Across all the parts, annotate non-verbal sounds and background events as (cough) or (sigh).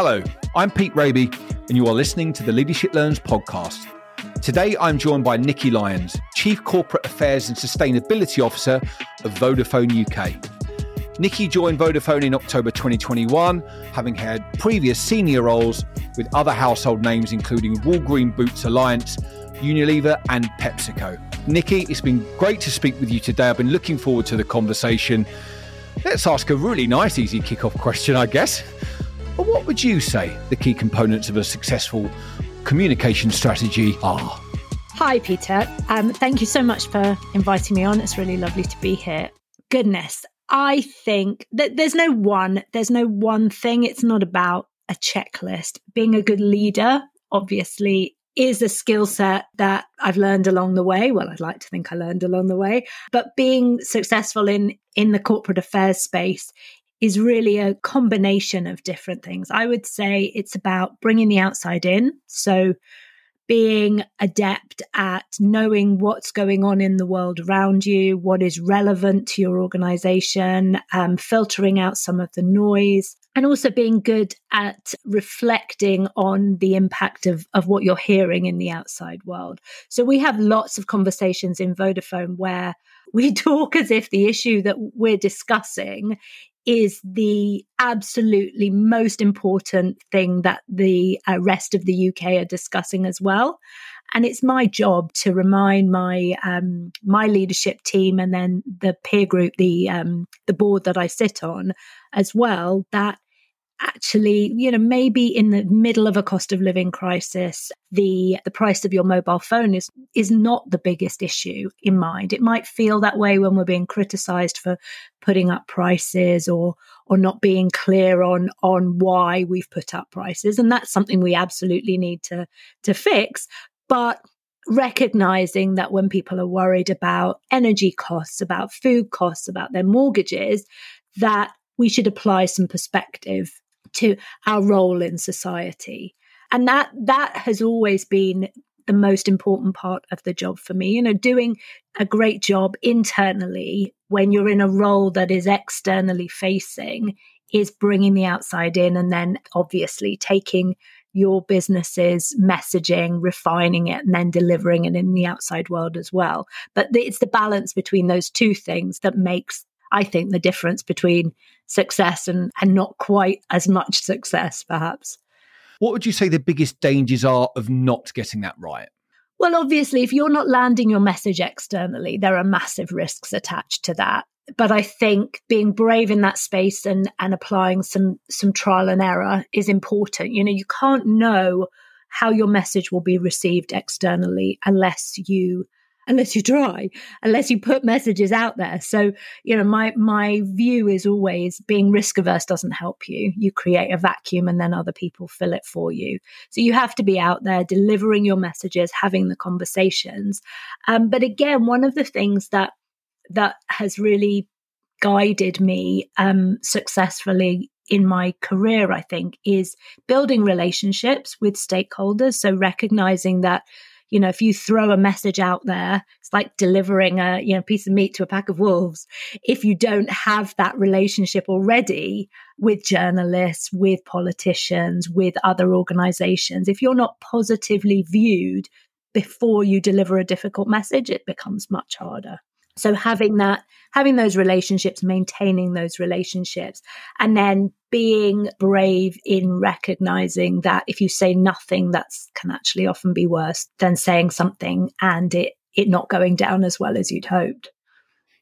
Hello, I'm Pete Rabey, and you are listening to the Leadership Learns podcast. Today, I'm joined by Nicki Lyons, Chief Corporate Affairs and Sustainability Officer of Vodafone UK. Nicki joined Vodafone in October 2021, having had previous senior roles with other household names including Walgreen Boots Alliance, Unilever, and PepsiCo. Nicki, it's been great to speak with you today. I've been looking forward to the conversation. Let's ask a really nice, easy kick-off question, I guess. But what would you say the key components of a successful communication strategy are? Hi, Peter. Um, thank you so much for inviting me on. It's really lovely to be here. Goodness, I think that there's no one, there's no one thing. It's not about a checklist. Being a good leader, obviously, is a skill set that I've learned along the way. Well, I'd like to think I learned along the way, but being successful in, in the corporate affairs space is really a combination of different things. I would say it's about bringing the outside in. So being adept at knowing what's going on in the world around you, what is relevant to your organization, um, filtering out some of the noise, and also being good at reflecting on the impact of, of what you're hearing in the outside world. So we have lots of conversations in Vodafone where we (laughs) talk as if the issue that we're discussing is the absolutely most important thing that the uh, rest of the UK are discussing as well. And it's my job to remind my um, my leadership team and then the peer group, the um, the board that I sit on, as well, that actually, you know, maybe in the middle of a cost of living crisis, the the price of your mobile phone is is not the biggest issue in mind. It might feel that way when we're being criticized for putting up prices or or not being clear on on why we've put up prices. And that's something we absolutely need to to fix. But recognizing that when people are worried about energy costs, about food costs, about their mortgages, that we should apply some perspective to our role in society. And that that has always been the most important part of the job for me. You know, doing a great job internally when you're in a role that is externally facing is bringing the outside in and then obviously taking your business's messaging, refining it, and then delivering it in the outside world as well. But it's the balance between those two things that makes I think, the difference between success and, and not quite as much success, perhaps. What would you say the biggest dangers are of not getting that right? Well, obviously, if you're not landing your message externally, there are massive risks attached to that. But I think being brave in that space and, and applying some some trial and error is important. You know, you can't know how your message will be received externally unless you unless you try, unless you put messages out there. So, you know, my my view is always being risk averse doesn't help you. You create a vacuum and then other people fill it for you. So you have to be out there delivering your messages, having the conversations. Um, but again, one of the things that that has really guided me um, successfully in my career, I think, is building relationships with stakeholders. So recognizing that you know, if you throw a message out there, it's like delivering a, you know, piece of meat to a pack of wolves. If you don't have that relationship already with journalists, with politicians, with other organizations, if you're not positively viewed before you deliver a difficult message, it becomes much harder. So having that, having those relationships, maintaining those relationships, and then being brave in recognizing that if you say nothing, that can actually often be worse than saying something and it, it not going down as well as you'd hoped.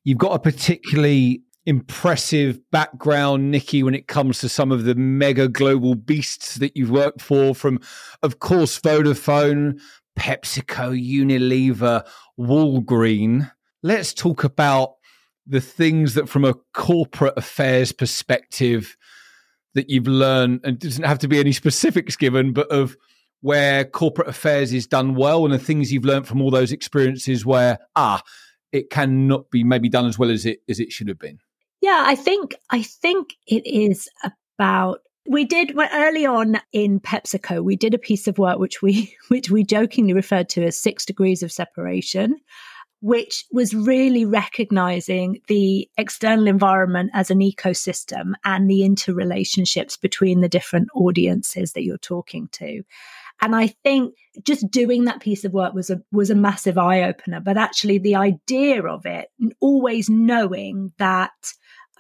You've got a particularly impressive background, Nicki, when it comes to some of the mega global beasts that you've worked for, from, of course, Vodafone, PepsiCo, Unilever, Walgreen. Let's talk about the things that, from a corporate affairs perspective, that you've learned, and doesn't have to be any specifics given, but of where corporate affairs is done well and the things you've learned from all those experiences where, ah, it cannot be maybe done as well as it as it should have been. Yeah, I think I think it is about we did well, early on in PepsiCo. We did a piece of work which we (laughs) which we jokingly referred to as six degrees of separation, which was really recognizing the external environment as an ecosystem and the interrelationships between the different audiences that you're talking to. And I think just doing that piece of work was a was a massive eye opener. But actually, the idea of it, always knowing that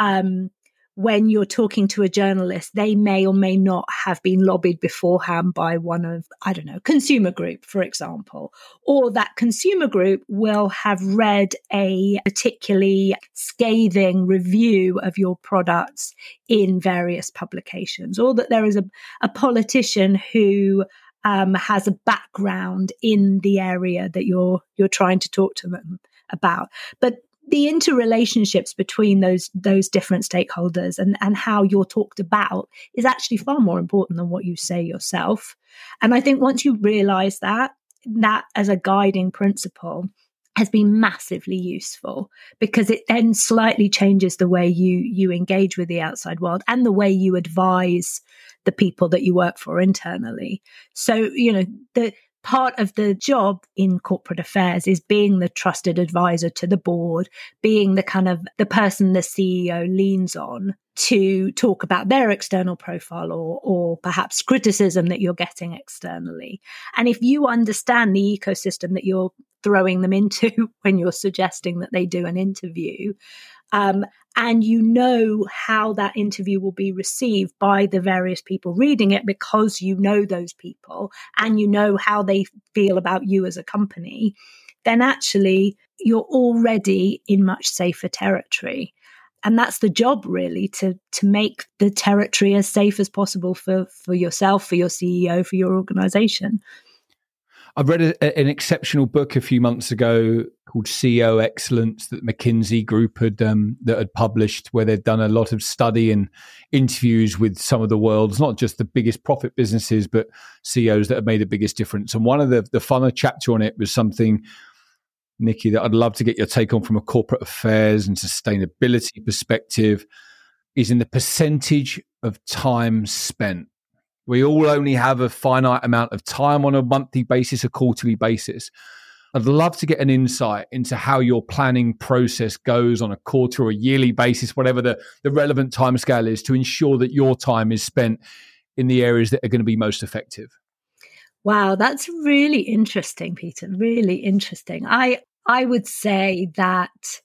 um, when you're talking to a journalist, they may or may not have been lobbied beforehand by one of, I don't know, consumer group, for example, or that consumer group will have read a particularly scathing review of your products in various publications, or that there is a, a politician who um, has a background in the area that you're you're trying to talk to them about. But the interrelationships between those those different stakeholders and and how you're talked about is actually far more important than what you say yourself. And i think once you realize that that as a guiding principle has been massively useful because it then slightly changes the way you you engage with the outside world and the way you advise the people that you work for internally. So you know the part of the job in corporate affairs is being the trusted advisor to the board, being the kind of the person the CEO leans on to talk about their external profile or or perhaps criticism that you're getting externally. And if you understand the ecosystem that you're throwing them into (laughs) when you're suggesting that they do an interview, um, and you know how that interview will be received by the various people reading it because you know those people and you know how they feel about you as a company, then actually you're already in much safer territory. And that's the job really to to make the territory as safe as possible for, for yourself, for your CEO, for your organization. I read a, an exceptional book a few months ago called CEO Excellence that McKinsey Group had um, that had published, where they'd done a lot of study and interviews with some of the world's not just the biggest profit businesses, but CEOs that have made the biggest difference. And one of the the funner chapter on it was something. Nicki, that I'd love to get your take on from a corporate affairs and sustainability perspective is in the percentage of time spent we all only have a finite amount of time on a monthly basis, a quarterly basis. I'd love to get an insight into how your planning process goes on a quarter or yearly basis, whatever the, the relevant time scale is, to ensure that your time is spent in the areas that are going to be most effective. Wow, that's really interesting, Peter. Really interesting. I I would say that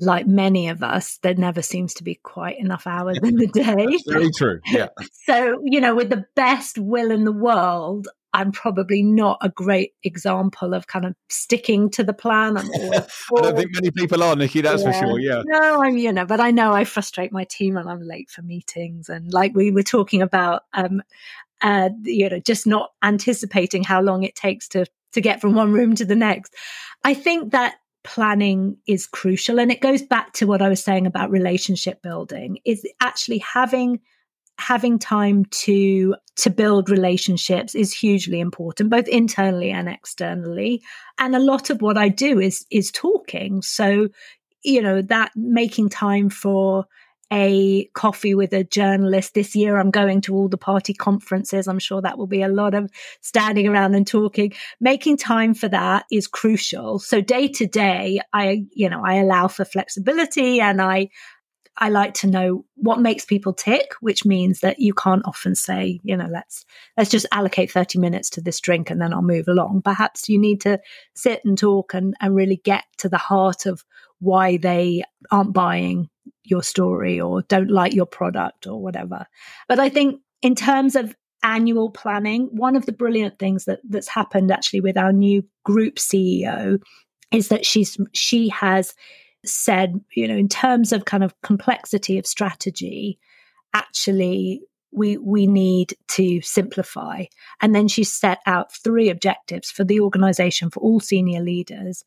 like many of us, there never seems to be quite enough hours in the (laughs) day. very true. Yeah. (laughs) so, you know, with the best will in the world, I'm probably not a great example of kind of sticking to the plan. (laughs) I don't think many people are, Nicki, that's yeah. for sure. Yeah. No, I'm, you know, but I know I frustrate my team and I'm late for meetings. And like we were talking about, um, uh, you know, just not anticipating how long it takes to to get from one room to the next. I think that planning is crucial. And it goes back to what i was saying about relationship building is actually having having time to to build relationships is hugely important both internally and externally. And a lot of what i do is is talking. So you know that making time for a coffee with a journalist. This year, I'm going to all the party conferences. I'm sure that will be a lot of standing around and talking. Making time for that is crucial. So day to day, I, you know, I allow for flexibility and I, I like to know what makes people tick, which means that you can't often say, you know, let's let's just allocate 30 minutes to this drink and then I'll move along. Perhaps you need to sit and talk and, and really get to the heart of why they aren't buying your story or don't like your product or whatever. But I think in terms of annual planning, one of the brilliant things that that's happened actually with our new group CEO is that she's she has said, you know, in terms of kind of complexity of strategy, actually we we need to simplify and then she set out three objectives for the organization for all senior leaders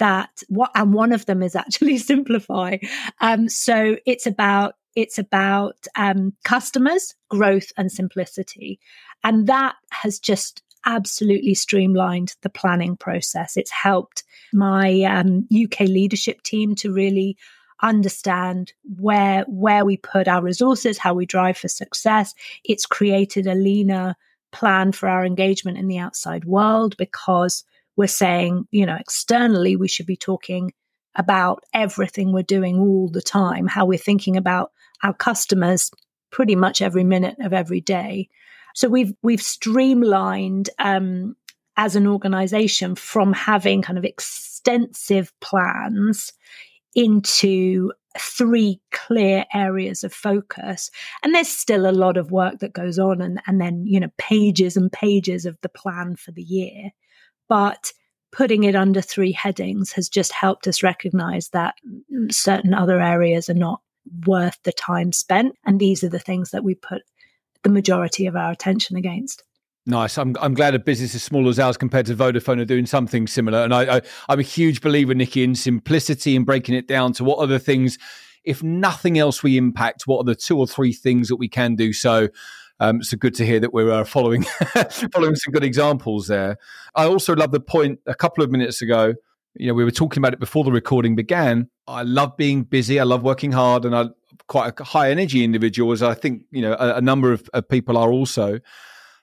that what and one of them is actually (laughs) simplify. Um, so it's about it's about um, customers growth and simplicity. And that has just absolutely streamlined the planning process. It's helped my um, uk leadership team to really understand where where we put our resources how we drive for success. It's created a leaner plan for our engagement in the outside world because we're saying, you know, externally, we should be talking about everything we're doing all the time, how we're thinking about our customers pretty much every minute of every day. So we've we've streamlined um, as an organization from having kind of extensive plans into three clear areas of focus. And there's still a lot of work that goes on and, and then, you know, pages and pages of the plan for the year. But putting it under three headings has just helped us recognize that certain other areas are not worth the time spent. And these are the things that we put the majority of our attention against. Nice. I'm I'm glad a business as small as ours compared to Vodafone are doing something similar. And I, I I'm a huge believer, Nicki, in simplicity and breaking it down to what are the things, if nothing else, we impact. What are the two or three things that we can do? So. Um, so good to hear that we're uh, following (laughs) following some good examples there. I also love the point a couple of minutes ago. You know, we were talking about it before the recording began. I love being busy. I love working hard, and I'm quite a high energy individual, as I think you know a, a number of, of people are also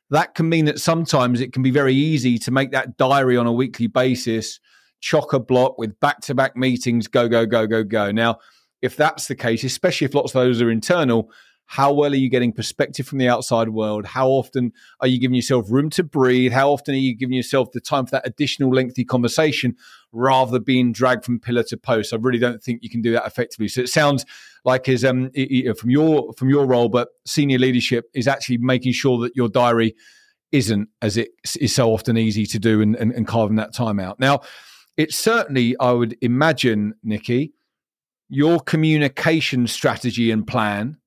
that can mean that sometimes it can be very easy to make that diary on a weekly basis chock a block with back to back meetings, go, go, go, go, go. Now, if that's the case, especially if lots of those are internal, how well are you getting perspective from the outside world? How often are you giving yourself room to breathe? How often are you giving yourself the time for that additional lengthy conversation rather than being dragged from pillar to post? I really don't think you can do that effectively. So it sounds like as um from your from your role, but senior leadership is actually making sure that your diary isn't as it is so often easy to do and, and, and carving that time out. Now, it's certainly, I would imagine, Nicki, your communication strategy and plan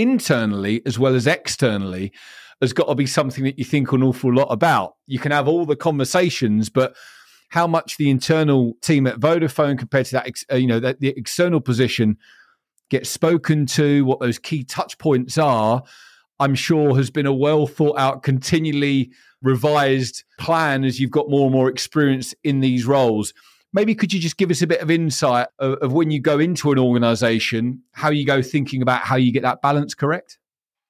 internally as well as externally has got to be something that you think an awful lot about. You can have all the conversations, but how much the internal team at Vodafone compared to that, uh, you know, the, the external position gets spoken to, what those key touch points are, I'm sure has been a well thought out, continually revised plan as you've got more and more experience in these roles. Maybe could you just give us a bit of insight of, of when you go into an organization, how you go thinking about how you get that balance correct?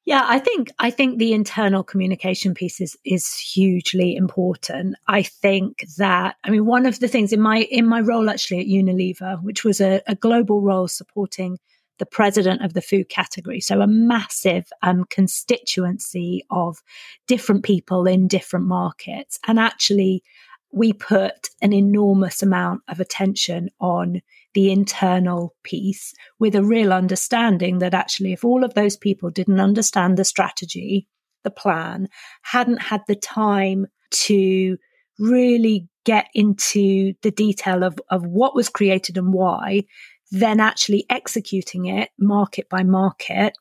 Yeah, I think I think the internal communication piece is is hugely important. I think that I mean one of the things in my in my role actually at Unilever, which was a, a global role supporting the president of the food category. So a massive um, constituency of different people in different markets. And actually, we put an enormous amount of attention on the internal piece with a real understanding that actually, if all of those people didn't understand the strategy, the plan, hadn't had the time to really get into the detail of, of what was created and why, then actually executing it market by market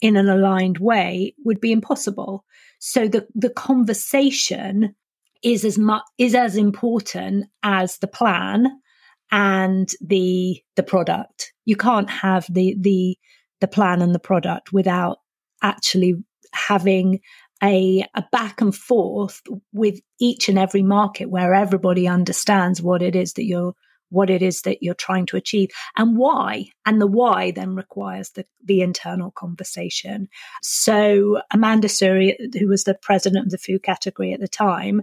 in an aligned way would be impossible. So the, the conversation is as much is as important as the plan and the the product. You can't have the the the plan and the product without actually having a, a back and forth with each and every market where everybody understands what it is that you're what it is that you're trying to achieve and why. And the why then requires the, the internal conversation. So Amanda Sourry, who was the president of the food category at the time,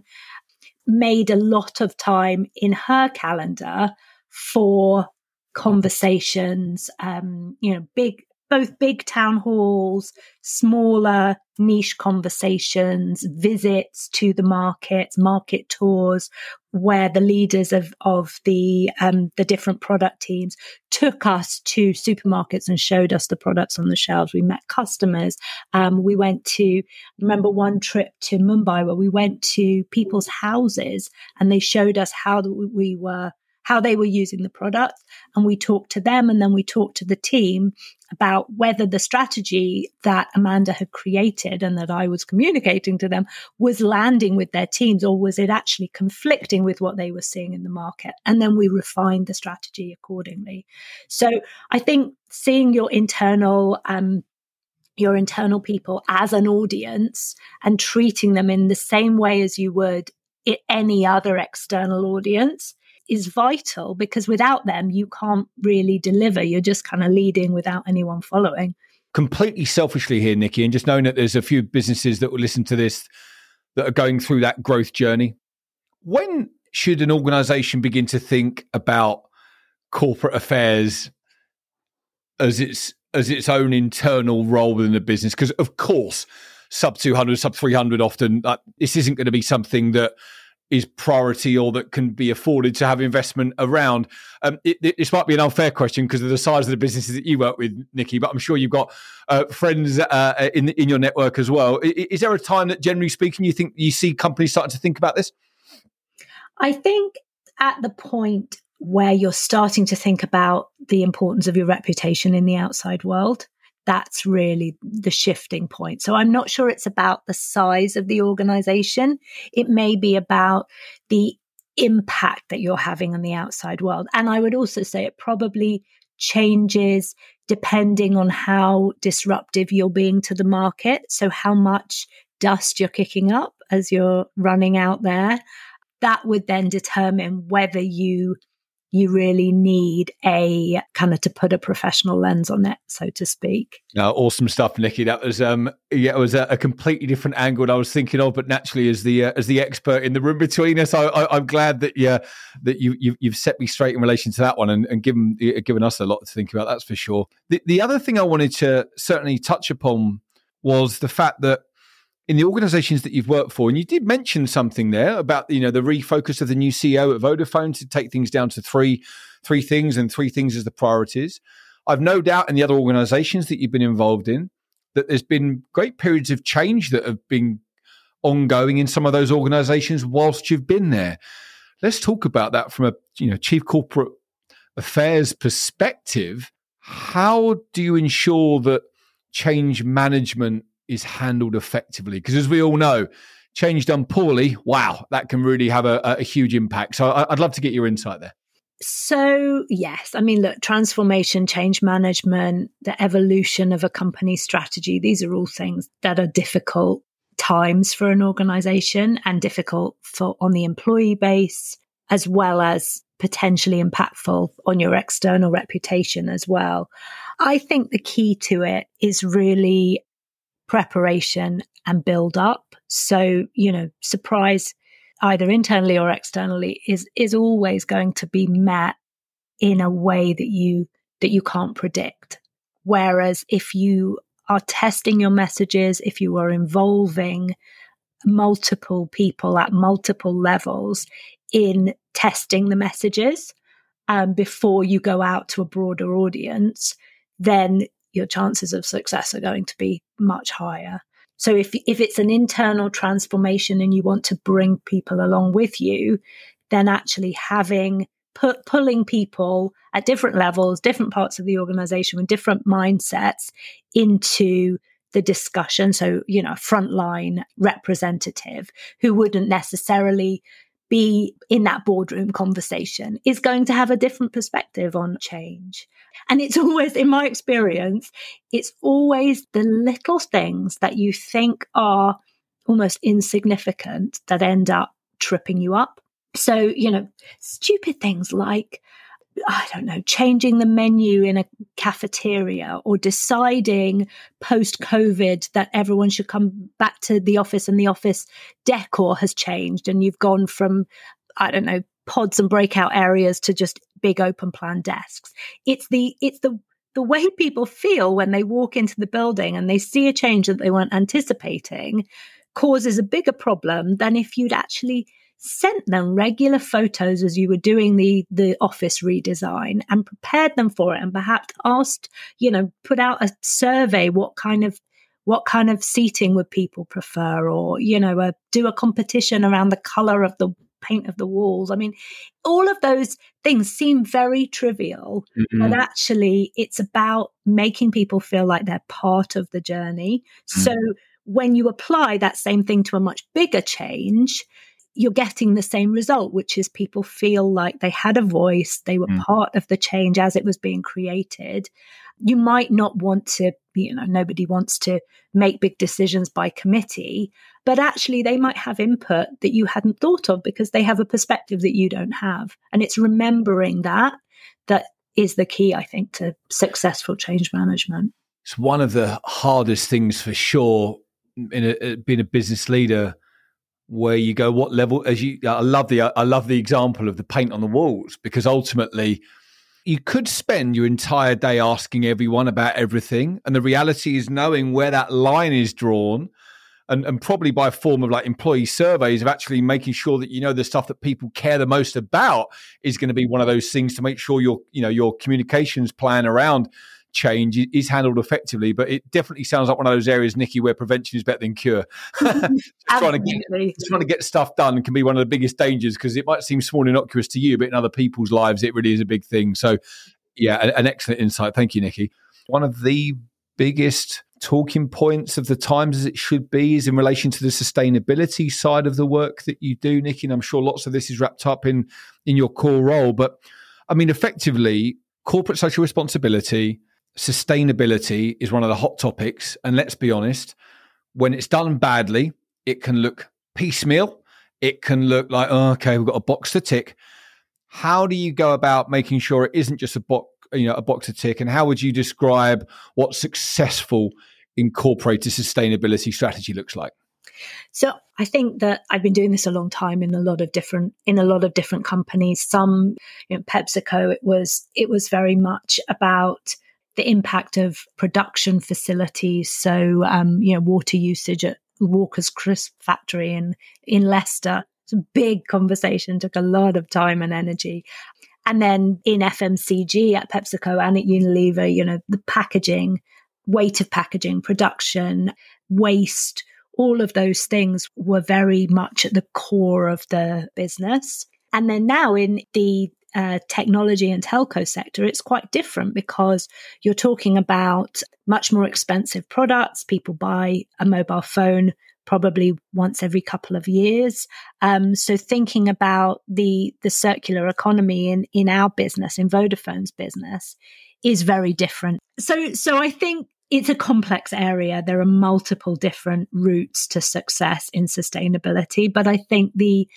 made a lot of time in her calendar for conversations, um, you know, big both big town halls, smaller niche conversations, visits to the markets, market tours, where the leaders of of the um, the different product teams took us to supermarkets and showed us the products on the shelves. We met customers. Um, we went to remember one trip to Mumbai where we went to people's houses and they showed us how we were how they were using the product. And we talked to them and then we talked to the team about whether the strategy that Amanda had created and that I was communicating to them was landing with their teams or was it actually conflicting with what they were seeing in the market? And then we refined the strategy accordingly. So I think seeing your internal, um, your internal people as an audience and treating them in the same way as you would any other external audience is vital because without them, you can't really deliver. You're just kind of leading without anyone following. Completely selfishly here, Nicki, and just knowing that there's a few businesses that will listen to this that are going through that growth journey. When should an organization begin to think about corporate affairs as its as its own internal role within the business? Because of course, sub 200, sub 300 often, this isn't going to be something that is priority or that can be afforded to have investment around. Um, it, it, this might be an unfair question because of the size of the businesses that you work with, Nicki, but I'm sure you've got uh, friends uh, in in your network as well. Is, is there a time that, generally speaking, you think you see companies starting to think about this? I think at the point where you're starting to think about the importance of your reputation in the outside world, that's really the shifting point. So I'm not sure it's about the size of the organization. It may be about the impact that you're having on the outside world. And I would also say it probably changes depending on how disruptive you're being to the market. So how much dust you're kicking up as you're running out there that would then determine whether you you really need a kind of to put a professional lens on it, so to speak. No, awesome stuff, Nicki. That was um, yeah, it was a, a completely different angle that I was thinking of, but naturally, as the uh, as the expert in the room between us, I, am glad that yeah, that you, you have set me straight in relation to that one and, and given given us a lot to think about. That's for sure. The the other thing I wanted to certainly touch upon was the fact that in the organizations that you've worked for, and you did mention something there about you know the refocus of the new CEO at Vodafone to take things down to three three things and three things as the priorities. I've no doubt in the other organizations that you've been involved in that there's been great periods of change that have been ongoing in some of those organizations whilst you've been there. Let's talk about that from a you know chief corporate affairs perspective. How do you ensure that change management is handled effectively. Because as we all know, change done poorly, wow, that can really have a, a huge impact. So I, I'd love to get your insight there. So, yes, I mean, look, transformation, change management, the evolution of a company strategy, these are all things that are difficult times for an organization and difficult for on the employee base, as well as potentially impactful on your external reputation as well. I think the key to it is really preparation and build up. So, you know, surprise either internally or externally is is always going to be met in a way that you that you can't predict. Whereas if you are testing your messages, if you are involving multiple people at multiple levels in testing the messages um, before you go out to a broader audience, then your chances of success are going to be much higher. So if if it's an internal transformation and you want to bring people along with you, then actually having pulling people at different levels, different parts of the organization with different mindsets into the discussion. So, you know, frontline representative who wouldn't necessarily be in that boardroom conversation is going to have a different perspective on change. And it's (laughs) always, in my experience, it's always the little things that you think are almost insignificant that end up tripping you up. So, you know, stupid things like, I don't know, changing the menu in a cafeteria or deciding post COVID that everyone should come back to the office and the office decor has changed and you've gone from, I don't know, pods and breakout areas to just big open plan desks. It's the it's the the way people feel when they walk into the building and they see a change that they weren't anticipating causes a bigger problem than if you'd actually sent them regular photos as you were doing the the office redesign and prepared them for it and perhaps asked you know put out a survey what kind of what kind of seating would people prefer or you know uh, do a competition around the color of the paint of the walls. I mean, all of those things seem very trivial, mm-hmm. but actually it's about making people feel like they're part of the journey. Mm-hmm. So when you apply that same thing to a much bigger change, you're getting the same result, which is people feel like they had a voice, they were mm. part of the change as it was being created. You might not want to, you know, nobody wants to make big decisions by committee, but actually they might have input that you hadn't thought of because they have a perspective that you don't have. And it's remembering that that is the key, I think, to successful change management. It's one of the hardest things for sure in a, being a business leader where you go, what level? As you, I love the I love the example of the paint on the walls because ultimately you could spend your entire day asking everyone about everything. And the reality is knowing where that line is drawn and, and probably by form of like employee surveys of actually making sure that you know the stuff that people care the most about is going to be one of those things to make sure your you know your communications plan around change is handled effectively. But it definitely sounds like one of those areas, Nicki, where prevention is better than cure. (laughs) trying, to get, trying to get stuff done can be one of the biggest dangers because it might seem small and innocuous to you, but in other people's lives, it really is a big thing. So, yeah, an, an excellent insight. Thank you, Nicki. One of the biggest talking points of the times as it should be is in relation to the sustainability side of the work that you do, Nicki. And I'm sure lots of this is wrapped up in in your core role. But I mean, effectively, corporate social responsibility, sustainability is one of the hot topics. And let's be honest, when it's done badly, it can look piecemeal. It can look like, oh, okay, we've got a box to tick. How do you go about making sure it isn't just a box, you know, a box to tick? And how would you describe what successful incorporated sustainability strategy looks like? So I think that I've been doing this a long time in a lot of different in a lot of different companies. Some, you know, PepsiCo, it was it was very much about the impact of production facilities. So, um, you know, water usage at Walker's Crisp factory in, in Leicester. It's a big conversation, took a lot of time and energy. And then in FMCG at PepsiCo and at Unilever, you know, the packaging, weight of packaging, production, waste, all of those things were very much at the core of the business. And then now in the uh, technology and telco sector, it's quite different because you're talking about much more expensive products. People buy a mobile phone probably once every couple of years. Um, so thinking about the the circular economy in in our business, in Vodafone's business, is very different. So so I think it's a complex area. There are multiple different routes to success in sustainability, but I think the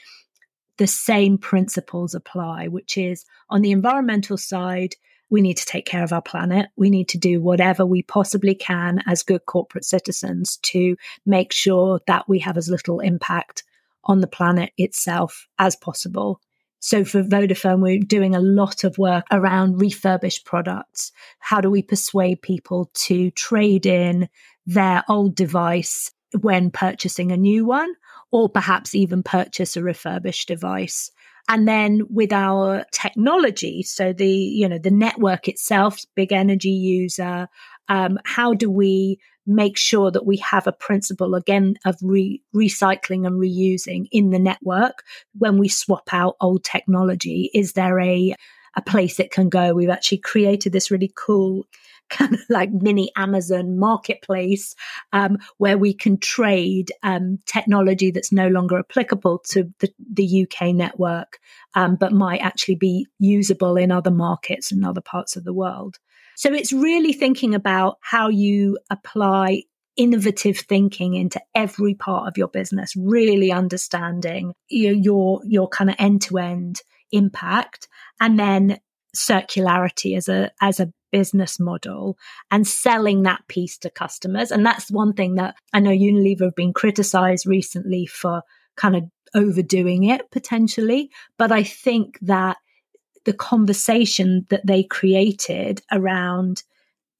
the same principles apply, which is on the environmental side, we need to take care of our planet. We need to do whatever we possibly can as good corporate citizens to make sure that we have as little impact on the planet itself as possible. So for Vodafone, we're doing a lot of work around refurbished products. How do we persuade people to trade in their old device when purchasing a new one? or perhaps even purchase a refurbished device. And then with our technology, so the, you know, the network itself, big energy user, um, how do we make sure that we have a principle again of re- recycling and reusing in the network when we swap out old technology? Is there a, a place it can go? We've actually created this really cool kind of like mini Amazon marketplace um, where we can trade um, technology that's no longer applicable to the, the UK network, um, but might actually be usable in other markets and other parts of the world. So it's really thinking about how you apply innovative thinking into every part of your business, really understanding your your, your kind of end to end impact, and then circularity as a as a business model and selling that piece to customers. And that's one thing that I know Unilever have been criticized recently for kind of overdoing it potentially. But I think that the conversation that they created around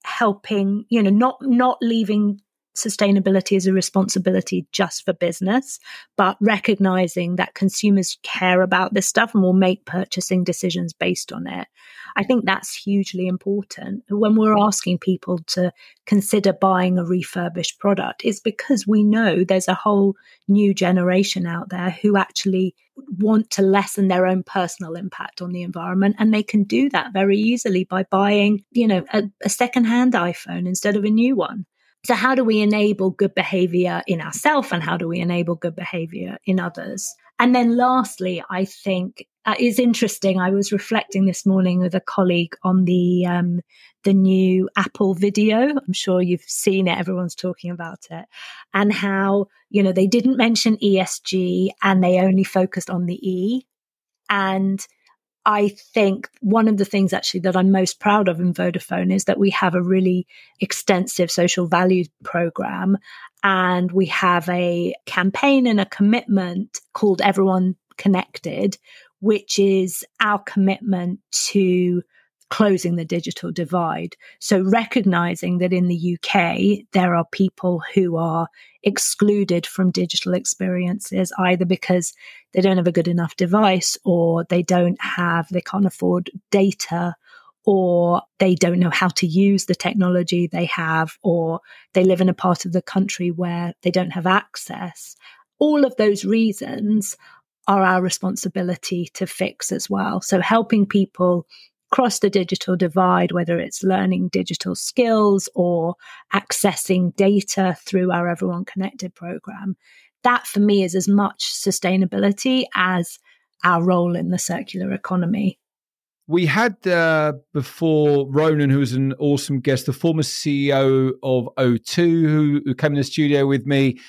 helping, you know, not not leaving sustainability as a responsibility just for business, but recognizing that consumers care about this stuff and will make purchasing decisions based on it. I think that's hugely important. When we're asking people to consider buying a refurbished product, it's because we know there's a whole new generation out there who actually want to lessen their own personal impact on the environment. And they can do that very easily by buying, you know, a, a secondhand iPhone instead of a new one. So, how do we enable good behavior in ourselves and how do we enable good behavior in others? And then, lastly, I think uh, it's interesting. I was reflecting this morning with a colleague on the um, the new Apple video. I'm sure you've seen it. Everyone's talking about it, and how you know they didn't mention ESG and they only focused on the E. And I think one of the things actually that I'm most proud of in Vodafone is that we have a really extensive social value program and we have a campaign and a commitment called Everyone Connected, which is our commitment to closing the digital divide. So recognizing that in the UK, there are people who are excluded from digital experiences, either because they don't have a good enough device or they don't have, they can't afford data or they don't know how to use the technology they have, or they live in a part of the country where they don't have access. All of those reasons are our responsibility to fix as well. So helping people cross the digital divide, whether it's learning digital skills or accessing data through our Everyone Connected program. That for me is as much sustainability as our role in the circular economy. We had uh, before Ronan, who was an awesome guest, the former CEO of O2, who, who came in the studio with me,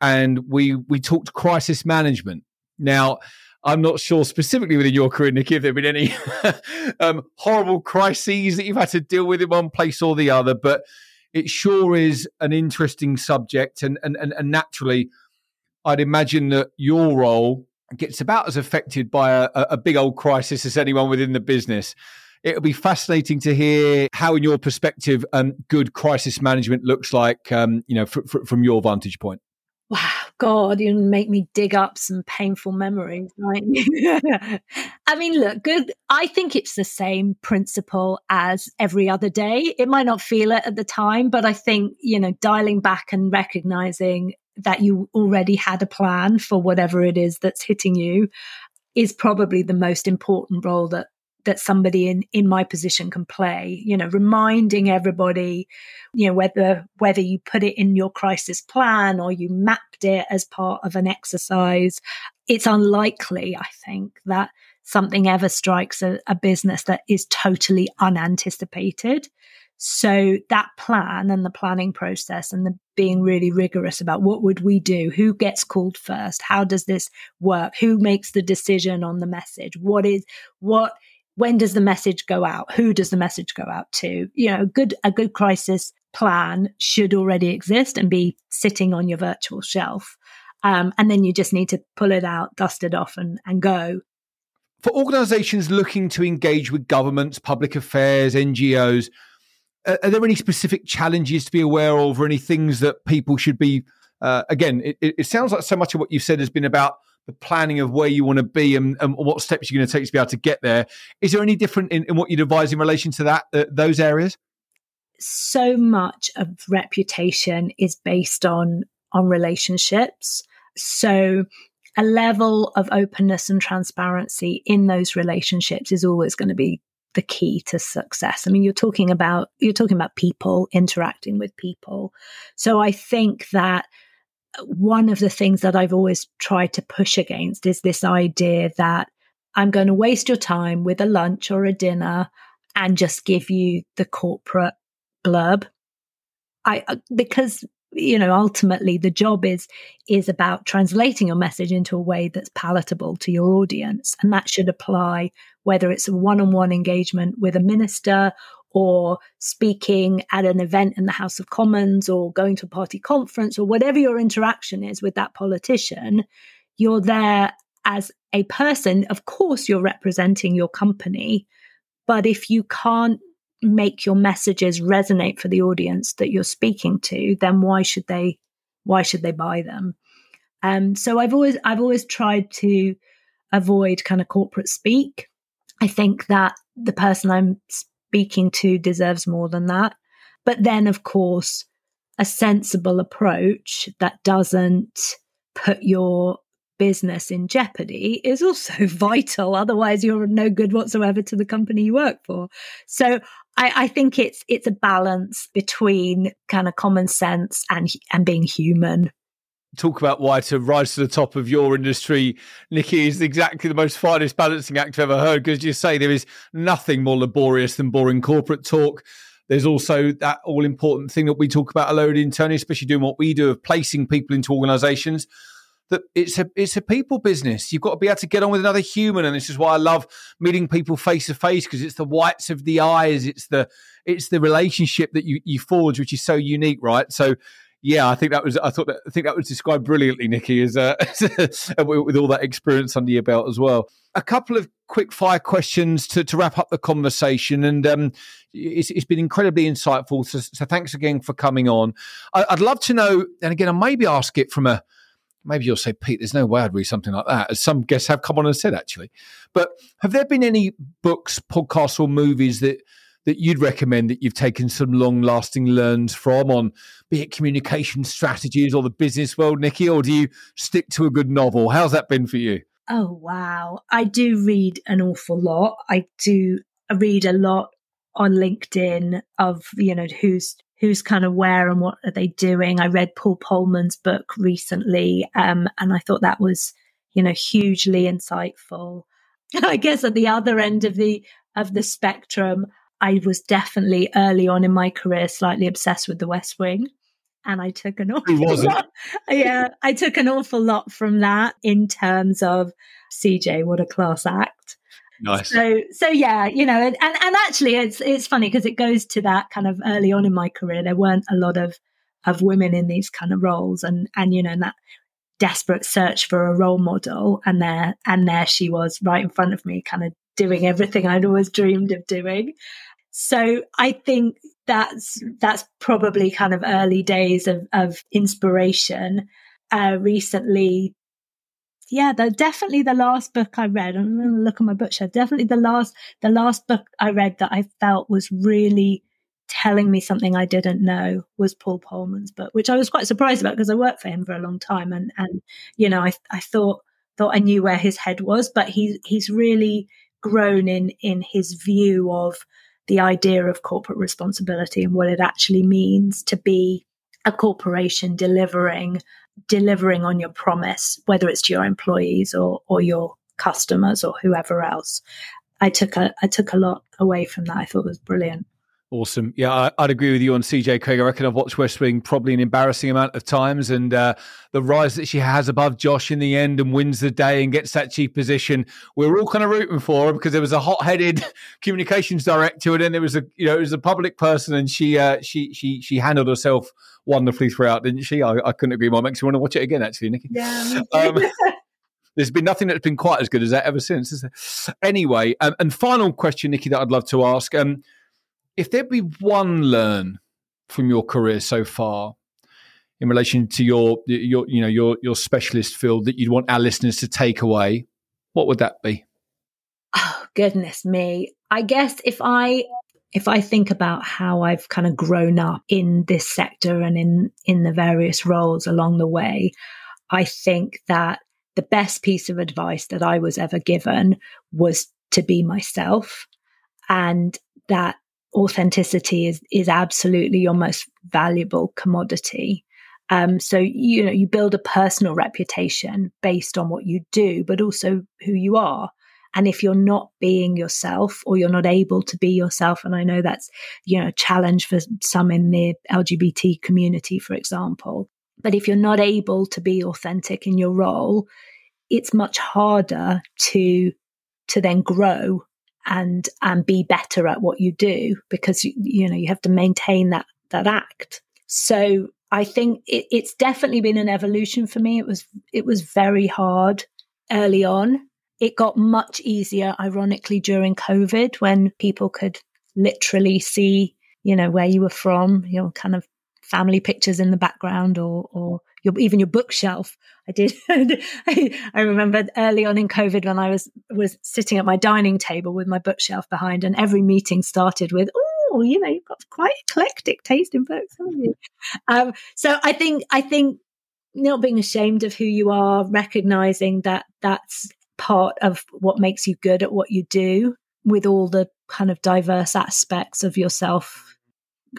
and we we talked crisis management. Now, I'm not sure specifically within your career, Nick, if there have been any (laughs) um, horrible crises that you've had to deal with in one place or the other, but it sure is an interesting subject. And, and, and, and naturally, I'd imagine that your role gets about as affected by a, a big old crisis as anyone within the business. It'll be fascinating to hear how, in your perspective, um, good crisis management looks like, um, you know, fr- fr- from your vantage point wow, God, you make me dig up some painful memories. Right? (laughs) I mean, look, good. I think it's the same principle as every other day. It might not feel it at the time, but I think, you know, dialing back and recognizing that you already had a plan for whatever it is that's hitting you is probably the most important role that that somebody in in my position can play you know reminding everybody you know whether whether you put it in your crisis plan or you mapped it as part of an exercise it's unlikely i think that something ever strikes a, a business that is totally unanticipated so that plan and the planning process and the being really rigorous about what would we do? Who gets called first? How does this work? Who makes the decision on the message? What is, what when does the message go out? Who does the message go out to? You know, a good a good crisis plan should already exist and be sitting on your virtual shelf. Um, and then you just need to pull it out, dust it off, and, and go. For organizations looking to engage with governments, public affairs, NGOs, are, there any specific challenges to be aware of or any things that people should be? Uh, again, it, it sounds like so much of what you've said has been about the planning of where you want to be and, and, what steps you're going to take to be able to get there. Is there any different in, in what you'd advise in relation to that uh, those areas? So much of reputation is based on on relationships. So a level of openness and transparency in those relationships is always going to be the key to success. I mean, you're talking about you're talking about people interacting with people. So I think that one of the things that I've always tried to push against is this idea that I'm going to waste your time with a lunch or a dinner and just give you the corporate blurb. I uh, because you know ultimately the job is is about translating your message into a way that's palatable to your audience and that should apply whether it's a one-on-one engagement with a minister or speaking at an event in the House of Commons or going to a party conference or whatever your interaction is with that politician, you're there as a person. Of course, you're representing your company. But if you can't make your messages resonate for the audience that you're speaking to, then why should they why should they buy them? Um, so I've always I've always tried to avoid kind of corporate speak. I think that the person I'm speaking to deserves more than that. But then, of course, a sensible approach that doesn't put your business in jeopardy is also (laughs) vital. Otherwise, you're no good whatsoever to the company you work for. So I, I, think it's it's a balance between kind of common sense and and being human talk about why to rise to the top of your industry, Nicki, is exactly the most finest balancing act I've ever heard. Because you say there is nothing more laborious than boring corporate talk. There's also that all important thing that we talk about a load internally, especially doing what we do of placing people into organizations. that it's a it's a people business. You've got to be able to get on with another human, and this is why I love meeting people face to face because it's the whites of the eyes, it's the it's the relationship that you you forge, which is so unique, right? So. Yeah, I think that was. I thought that. I think that was described brilliantly, Nicki, as uh, (laughs) with all that experience under your belt as well. A couple of quick fire questions to, to wrap up the conversation, and um, it's, it's been incredibly insightful. So, so, thanks again for coming on. I, would love to know, and again, I maybe ask it from a maybe you'll say, Pete, there's no way I'd read something like that, as some guests have come on and said actually. But have there been any books, podcasts, or movies that that you'd recommend that you've taken some long lasting learns from on be it communication strategies or the business world, Nicki, or do you stick to a good novel? How's that been for you? Oh wow. I do read an awful lot. I do read a lot on LinkedIn of, you know, who's who's kind of where and what are they doing. I read Paul Polman's book recently, um, and I thought that was, you know, hugely insightful. (laughs) I guess at the other end of the of the spectrum, I was definitely early on in my career slightly obsessed with the West Wing. And I took an (laughs) awful lot. Yeah, I took an awful lot from that in terms of CJ, what a class act. Nice. So, so yeah, you know, and, and, and actually it's, it's funny because it goes to that kind of early on in my career. There weren't a lot of, of women in these kind of roles and, and, you know, and that desperate search for a role model. And there, and there she was right in front of me, kind of doing everything I'd always dreamed of doing. So I think that's, that's probably kind of early days of, of inspiration. Uh, recently yeah, the, definitely the last book I read. I'm going to look at my bookshelf. Definitely the last, the last book I read that I felt was really telling me something I didn't know was Paul Polman's book, which I was quite surprised about because I worked for him for a long time, and and you know I I thought thought I knew where his head was, but he's he's really grown in in his view of the idea of corporate responsibility and what it actually means to be a corporation delivering delivering on your promise, whether it's to your employees or, or your customers or whoever else. I took a I took a lot away from that. I thought was brilliant. Awesome. Yeah, I, would agree with you on CJ Craig. I reckon I've watched West Wing probably an embarrassing amount of times, and uh, the rise that she has above Josh in the end and wins the day and gets that chief position, we're all kind of rooting for her because there was a hot-headed (laughs) communications director, and then there was a you know it was a public person, and she uh, she she she handled herself wonderfully throughout, didn't she? I, I couldn't agree more. Makes me want to watch it again, actually, Nicki. Yeah. Um, (laughs) there's been nothing that's been quite as good as that ever since. Anyway, um, and final question, Nicki, that I'd love to ask. Um, if there'd be one learn from your career so far in relation to your your you know your your specialist field that you'd want our listeners to take away, what would that be? Oh goodness me. I guess if I if I think about how I've kind of grown up in this sector and in in the various roles along the way, I think that the best piece of advice that I was ever given was to be myself and that authenticity is is absolutely your most valuable commodity. Um, so you know you build a personal reputation based on what you do, but also who you are. And if you're not being yourself or you're not able to be yourself, and I know that's you know a challenge for some in the LGBT community, for example. But if you're not able to be authentic in your role, it's much harder to to then grow and and be better at what you do because you, you know you have to maintain that that act. So i think it, it's definitely been an evolution for me. It was it was very hard early on. It got much easier ironically during covid when people could literally see you know where you were from your kind of family pictures in the background or or your, even your bookshelf. I did. (laughs) I remember early on in COVID when I was was sitting at my dining table with my bookshelf behind, and every meeting started with, "Oh, you know, you've got quite eclectic taste in books, haven't you?" Um, so I think I think not being ashamed of who you are, recognizing that that's part of what makes you good at what you do, with all the kind of diverse aspects of yourself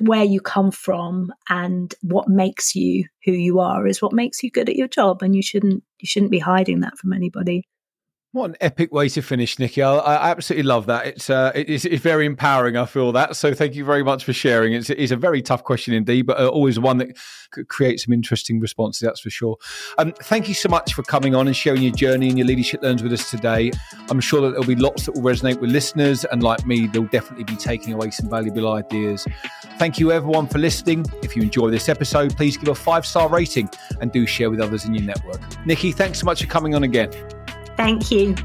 where you come from and what makes you who you are is what makes you good at your job and you shouldn't you shouldn't be hiding that from anybody What an epic way to finish, Nicki. I, I absolutely love that. It's, uh, it's, it's very empowering. I feel that. So thank you very much for sharing. It's, it's a very tough question indeed, but uh, always one that could create some interesting responses. That's for sure. Um, thank you so much for coming on and sharing your journey and your leadership learns with us today. I'm sure that there'll be lots that will resonate with listeners, and like me, they'll definitely be taking away some valuable ideas. Thank you, everyone, for listening. If you enjoy this episode, please give a five star rating and do share with others in your network. Nicki, thanks so much for coming on again. Thank you.